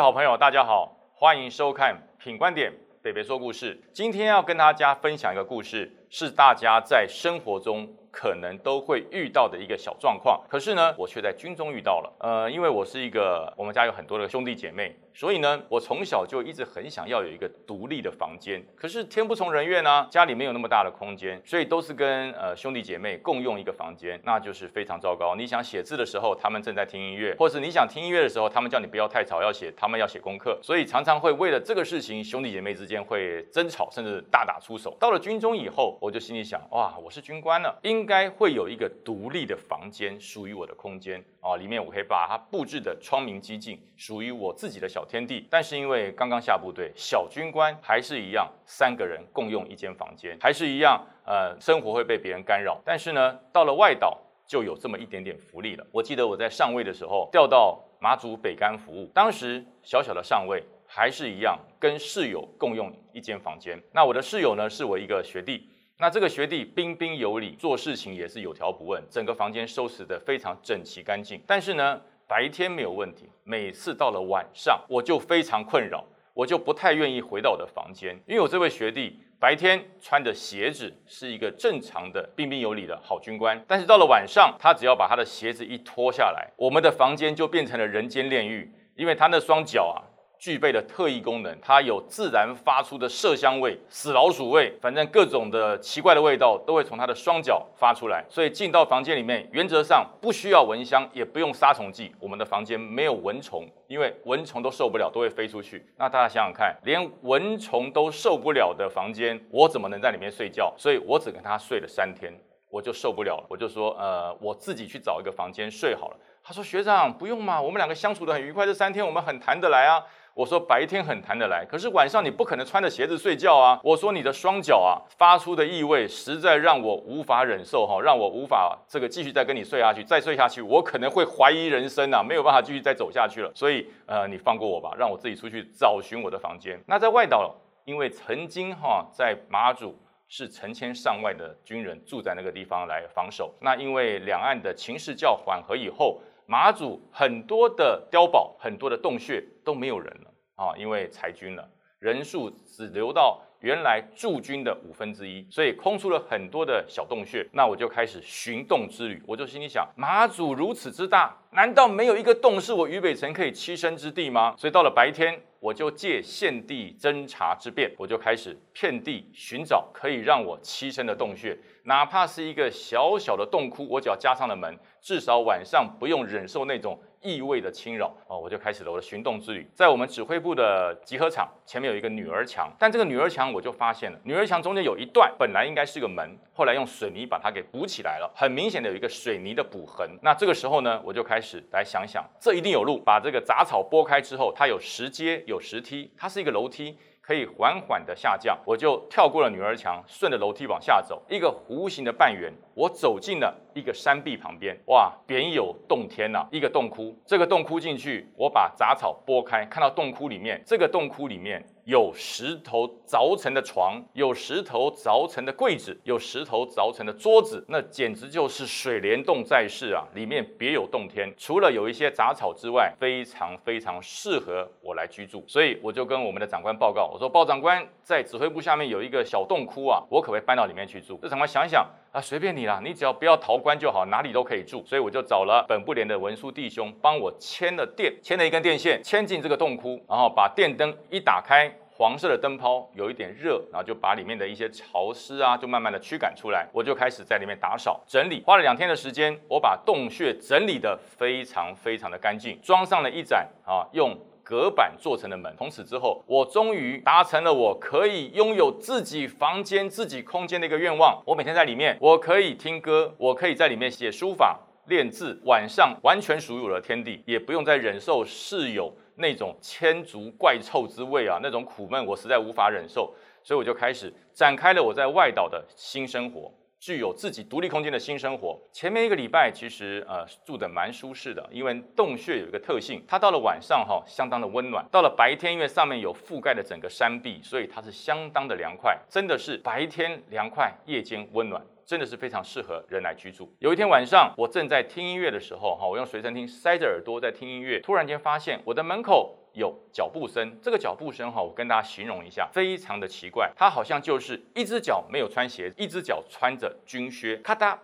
好朋友，大家好，欢迎收看《品观点北北说故事》。今天要跟大家分享一个故事，是大家在生活中。可能都会遇到的一个小状况，可是呢，我却在军中遇到了。呃，因为我是一个，我们家有很多的兄弟姐妹，所以呢，我从小就一直很想要有一个独立的房间。可是天不从人愿呢，家里没有那么大的空间，所以都是跟呃兄弟姐妹共用一个房间，那就是非常糟糕。你想写字的时候，他们正在听音乐，或是你想听音乐的时候，他们叫你不要太吵，要写，他们要写功课，所以常常会为了这个事情，兄弟姐妹之间会争吵，甚至大打出手。到了军中以后，我就心里想，哇，我是军官了，应该会有一个独立的房间，属于我的空间啊！里面我可以把它布置的窗明几净，属于我自己的小天地。但是因为刚刚下部队，小军官还是一样，三个人共用一间房间，还是一样，呃，生活会被别人干扰。但是呢，到了外岛就有这么一点点福利了。我记得我在上尉的时候调到马祖北干服务，当时小小的上尉还是一样，跟室友共用一间房间。那我的室友呢，是我一个学弟。那这个学弟彬彬有礼，做事情也是有条不紊，整个房间收拾得非常整齐干净。但是呢，白天没有问题，每次到了晚上，我就非常困扰，我就不太愿意回到我的房间，因为我这位学弟白天穿着鞋子是一个正常的彬彬有礼的好军官，但是到了晚上，他只要把他的鞋子一脱下来，我们的房间就变成了人间炼狱，因为他那双脚啊。具备的特异功能，它有自然发出的麝香味、死老鼠味，反正各种的奇怪的味道都会从它的双脚发出来。所以进到房间里面，原则上不需要蚊香，也不用杀虫剂。我们的房间没有蚊虫，因为蚊虫都受不了，都会飞出去。那大家想想看，连蚊虫都受不了的房间，我怎么能在里面睡觉？所以我只跟他睡了三天，我就受不了了，我就说，呃，我自己去找一个房间睡好了。他说：“学长不用嘛，我们两个相处的很愉快，这三天我们很谈得来啊。”我说：“白天很谈得来，可是晚上你不可能穿着鞋子睡觉啊。”我说：“你的双脚啊发出的异味实在让我无法忍受哈，让我无法这个继续再跟你睡下去，再睡下去我可能会怀疑人生啊，没有办法继续再走下去了。所以呃，你放过我吧，让我自己出去找寻我的房间。那在外岛，因为曾经哈在马祖。”是成千上万的军人住在那个地方来防守。那因为两岸的情势较缓和以后，马祖很多的碉堡、很多的洞穴都没有人了啊，因为裁军了，人数只留到原来驻军的五分之一，所以空出了很多的小洞穴。那我就开始寻洞之旅。我就心里想，马祖如此之大，难道没有一个洞是我俞北辰可以栖身之地吗？所以到了白天。我就借献地侦查之便，我就开始遍地寻找可以让我栖身的洞穴，哪怕是一个小小的洞窟，我只要加上了门，至少晚上不用忍受那种异味的侵扰哦，我就开始了我的寻洞之旅。在我们指挥部的集合场前面有一个女儿墙，但这个女儿墙我就发现了，女儿墙中间有一段本来应该是个门，后来用水泥把它给补起来了，很明显的有一个水泥的补痕。那这个时候呢，我就开始来想想，这一定有路。把这个杂草拨开之后，它有石阶。有石梯，它是一个楼梯，可以缓缓的下降。我就跳过了女儿墙，顺着楼梯往下走，一个弧形的半圆，我走进了一个山壁旁边。哇，别有洞天呐！一个洞窟，这个洞窟进去，我把杂草拨开，看到洞窟里面，这个洞窟里面。有石头凿成的床，有石头凿成的柜子，有石头凿成的桌子，那简直就是水帘洞在世啊！里面别有洞天，除了有一些杂草之外，非常非常适合我来居住。所以我就跟我们的长官报告，我说鲍长官在指挥部下面有一个小洞窟啊，我可不可以搬到里面去住？这长官想想啊，随便你啦，你只要不要逃官就好，哪里都可以住。所以我就找了本部连的文书弟兄帮我牵了电，牵了一根电线，牵进这个洞窟，然后把电灯一打开。黄色的灯泡有一点热，然后就把里面的一些潮湿啊，就慢慢的驱赶出来。我就开始在里面打扫整理，花了两天的时间，我把洞穴整理的非常非常的干净，装上了一盏啊用隔板做成的门。从此之后，我终于达成了我可以拥有自己房间、自己空间的一个愿望。我每天在里面，我可以听歌，我可以在里面写书法、练字，晚上完全属于我的天地，也不用再忍受室友。那种千足怪臭之味啊，那种苦闷，我实在无法忍受，所以我就开始展开了我在外岛的新生活，具有自己独立空间的新生活。前面一个礼拜其实呃住的蛮舒适的，因为洞穴有一个特性，它到了晚上哈相当的温暖，到了白天因为上面有覆盖的整个山壁，所以它是相当的凉快，真的是白天凉快，夜间温暖。真的是非常适合人来居住。有一天晚上，我正在听音乐的时候，哈，我用随身听塞着耳朵在听音乐，突然间发现我的门口有脚步声。这个脚步声，哈，我跟大家形容一下，非常的奇怪，它好像就是一只脚没有穿鞋，一只脚穿着军靴，咔嗒，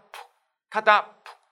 咔嗒。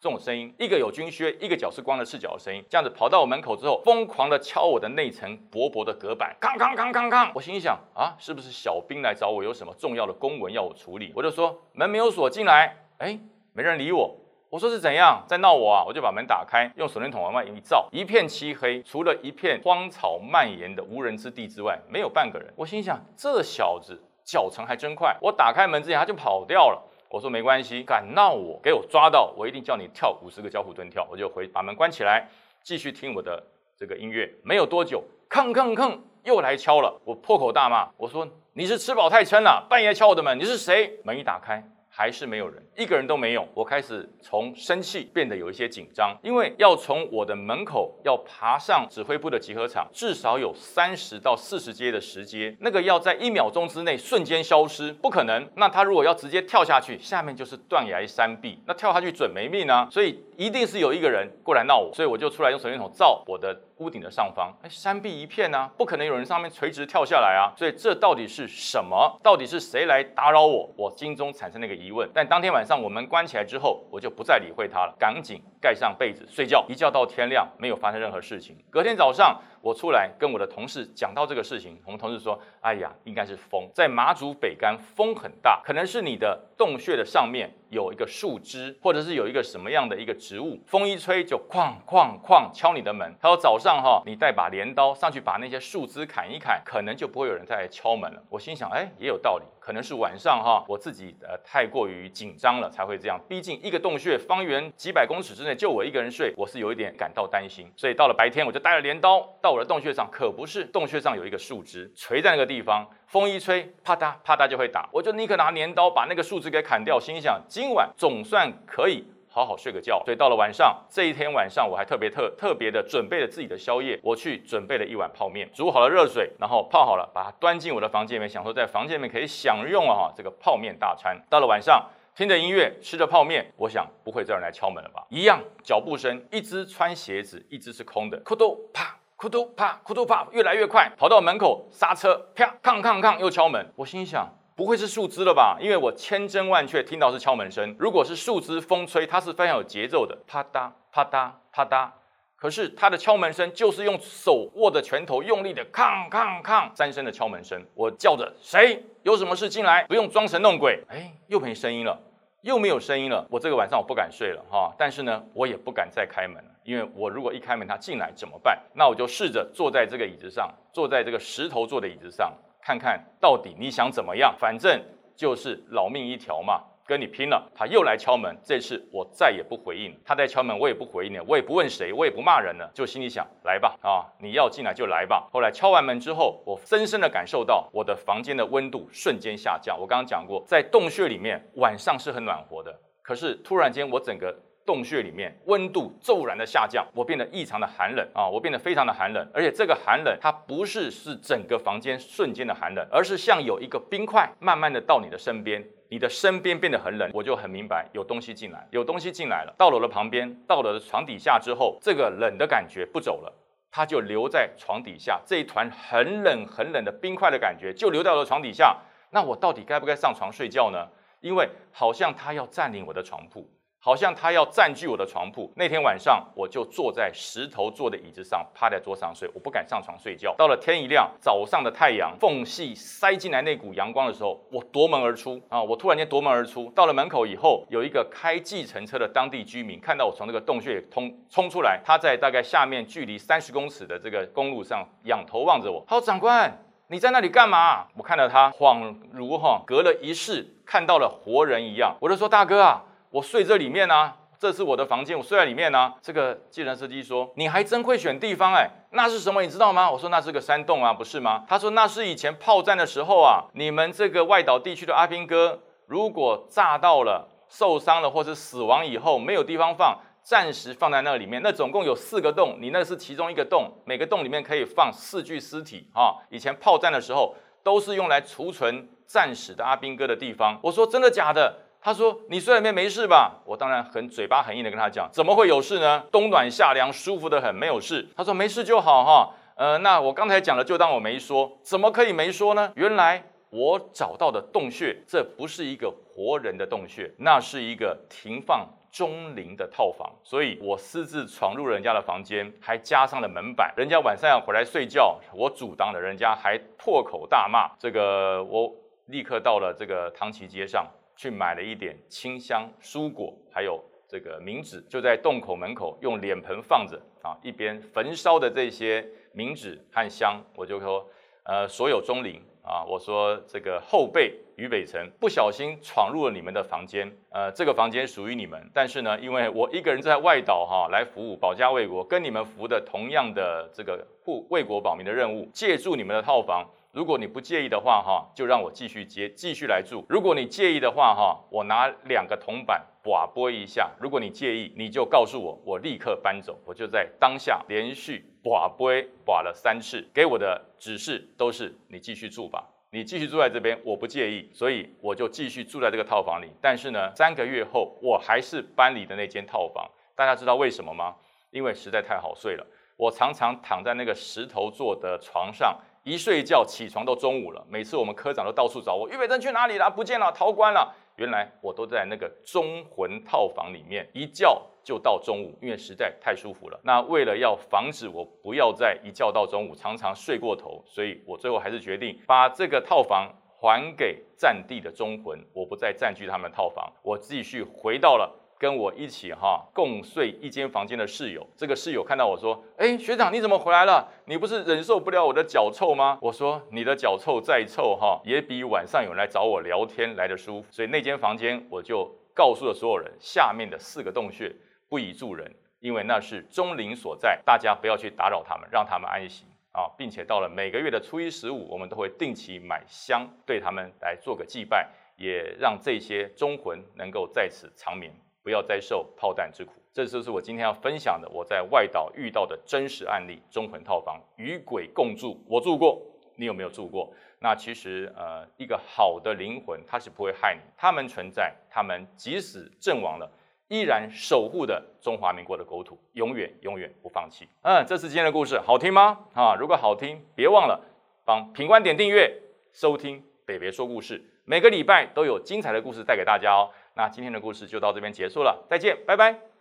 这种声音，一个有军靴，一个脚是光着赤脚的声音，这样子跑到我门口之后，疯狂的敲我的那层薄薄的隔板，康康康康康。我心想啊，是不是小兵来找我，有什么重要的公文要我处理？我就说门没有锁，进来。哎，没人理我。我说是怎样在闹我啊？我就把门打开，用手电筒往外一照，一片漆黑，除了一片荒草蔓延的无人之地之外，没有半个人。我心想这小子脚程还真快，我打开门之前他就跑掉了。我说没关系，敢闹我，给我抓到，我一定叫你跳五十个交互蹲跳。我就回把门关起来，继续听我的这个音乐。没有多久，吭吭吭，又来敲了。我破口大骂，我说你是吃饱太撑了，半夜敲我的门，你是谁？门一打开。还是没有人，一个人都没有。我开始从生气变得有一些紧张，因为要从我的门口要爬上指挥部的集合场，至少有三十到四十阶的石阶，那个要在一秒钟之内瞬间消失，不可能。那他如果要直接跳下去，下面就是断崖山壁，那跳下去准没命啊！所以一定是有一个人过来闹我，所以我就出来用手电筒照我的。屋顶的上方，哎，山壁一片呢，不可能有人上面垂直跳下来啊！所以这到底是什么？到底是谁来打扰我？我心中产生了一个疑问。但当天晚上我们关起来之后，我就不再理会他了，赶紧盖上被子睡觉，一觉到天亮，没有发生任何事情。隔天早上。我出来跟我的同事讲到这个事情，我们同事说：“哎呀，应该是风，在马祖北干风很大，可能是你的洞穴的上面有一个树枝，或者是有一个什么样的一个植物，风一吹就哐哐哐敲你的门。他说早上哈，你带把镰刀上去把那些树枝砍一砍，可能就不会有人再来敲门了。我心想，哎，也有道理，可能是晚上哈，我自己呃太过于紧张了才会这样。毕竟一个洞穴方圆几百公尺之内就我一个人睡，我是有一点感到担心。所以到了白天，我就带了镰刀到。我的洞穴上可不是，洞穴上有一个树枝垂在那个地方，风一吹，啪嗒啪嗒就会打。我就立刻拿镰刀把那个树枝给砍掉，心想今晚总算可以好好睡个觉。所以到了晚上，这一天晚上我还特别特特别的准备了自己的宵夜，我去准备了一碗泡面，煮好了热水，然后泡好了，把它端进我的房间里面，想说在房间里面可以享用啊这个泡面大餐。到了晚上。听着音乐，吃着泡面，我想不会再有人来敲门了吧？一样脚步声，一只穿鞋子，一只是空的，咕嘟啪，咕嘟啪，咕嘟啪，越来越快，跑到门口刹车，啪，抗抗抗，又敲门。我心想，不会是树枝了吧？因为我千真万确听到是敲门声。如果是树枝风吹，它是非常有节奏的，啪嗒啪嗒啪嗒。可是他的敲门声就是用手握着拳头用力的抗抗抗三声的敲门声。我叫着谁？有什么事进来？不用装神弄鬼。哎，又没声音了，又没有声音了。我这个晚上我不敢睡了哈。但是呢，我也不敢再开门了，因为我如果一开门他进来怎么办？那我就试着坐在这个椅子上，坐在这个石头做的椅子上，看看到底你想怎么样？反正就是老命一条嘛。跟你拼了！他又来敲门，这次我再也不回应。他在敲门，我也不回应了，我也不问谁，我也不骂人了，就心里想：来吧，啊，你要进来就来吧。后来敲完门之后，我深深的感受到我的房间的温度瞬间下降。我刚刚讲过，在洞穴里面晚上是很暖和的，可是突然间我整个洞穴里面温度骤然的下降，我变得异常的寒冷啊！我变得非常的寒冷，而且这个寒冷它不是是整个房间瞬间的寒冷，而是像有一个冰块慢慢的到你的身边。你的身边变得很冷，我就很明白有东西进来，有东西进来了。到了我的旁边，到了床底下之后，这个冷的感觉不走了，它就留在床底下，这一团很冷很冷的冰块的感觉就留在了床底下。那我到底该不该上床睡觉呢？因为好像它要占领我的床铺。好像他要占据我的床铺。那天晚上，我就坐在石头做的椅子上，趴在桌上睡，我不敢上床睡觉。到了天一亮，早上的太阳缝隙塞进来那股阳光的时候，我夺门而出啊！我突然间夺门而出，到了门口以后，有一个开计程车的当地居民看到我从那个洞穴通冲出来，他在大概下面距离三十公尺的这个公路上仰头望着我，好：“长官，你在那里干嘛？”我看到他恍如哈隔了一世看到了活人一样，我就说：“大哥啊。”我睡这里面呢，这是我的房间，我睡在里面呢。这个计程司机说：“你还真会选地方哎，那是什么？你知道吗？”我说：“那是个山洞啊，不是吗？”他说：“那是以前炮战的时候啊，你们这个外岛地区的阿兵哥，如果炸到了、受伤了或者死亡以后，没有地方放，暂时放在那里面。那总共有四个洞，你那是其中一个洞，每个洞里面可以放四具尸体啊。以前炮战的时候，都是用来储存战死的阿兵哥的地方。”我说：“真的假的？”他说：“你睡里面没事吧？”我当然很嘴巴很硬的跟他讲：“怎么会有事呢？冬暖夏凉，舒服的很，没有事。”他说：“没事就好哈。”呃，那我刚才讲了，就当我没说。怎么可以没说呢？原来我找到的洞穴，这不是一个活人的洞穴，那是一个停放钟灵的套房。所以我私自闯入人家的房间，还加上了门板。人家晚上要回来睡觉，我阻挡了，人家还破口大骂。这个我立刻到了这个唐奇街上去买了一点清香蔬果，还有这个冥纸，就在洞口门口用脸盆放着啊，一边焚烧的这些。冥纸和香，我就说，呃，所有钟灵啊，我说这个后辈于北辰不小心闯入了你们的房间，呃，这个房间属于你们，但是呢，因为我一个人在外岛哈来服务保家卫国，跟你们服的同样的这个护为国保民的任务，借住你们的套房。如果你不介意的话，哈，就让我继续接，继续来住。如果你介意的话，哈，我拿两个铜板把拨一下。如果你介意，你就告诉我，我立刻搬走。我就在当下连续把拨把了三次，给我的指示都是你继续住吧，你继续住在这边，我不介意，所以我就继续住在这个套房里。但是呢，三个月后，我还是搬离的那间套房。大家知道为什么吗？因为实在太好睡了，我常常躺在那个石头做的床上。一睡觉起床都中午了，每次我们科长都到处找我，俞北辰去哪里了？不见了，逃关了。原来我都在那个忠魂套房里面，一觉就到中午，因为实在太舒服了。那为了要防止我不要再一觉到中午，常常睡过头，所以我最后还是决定把这个套房还给战地的忠魂，我不再占据他们套房，我继续回到了。跟我一起哈共睡一间房间的室友，这个室友看到我说：“哎，学长你怎么回来了？你不是忍受不了我的脚臭吗？”我说：“你的脚臭再臭哈，也比晚上有人来找我聊天来的舒服。”所以那间房间我就告诉了所有人，下面的四个洞穴不宜住人，因为那是钟灵所在，大家不要去打扰他们，让他们安息啊，并且到了每个月的初一十五，我们都会定期买香对他们来做个祭拜，也让这些忠魂能够在此长眠。不要再受炮弹之苦，这就是我今天要分享的我在外岛遇到的真实案例。中魂套房与鬼共住，我住过，你有没有住过？那其实呃，一个好的灵魂，它是不会害你，他们存在，他们即使阵亡了，依然守护的中华民国的国土，永远永远不放弃。嗯，这是今天的故事，好听吗？啊，如果好听，别忘了帮品观点订阅收听北北说故事，每个礼拜都有精彩的故事带给大家哦。那今天的故事就到这边结束了，再见，拜拜。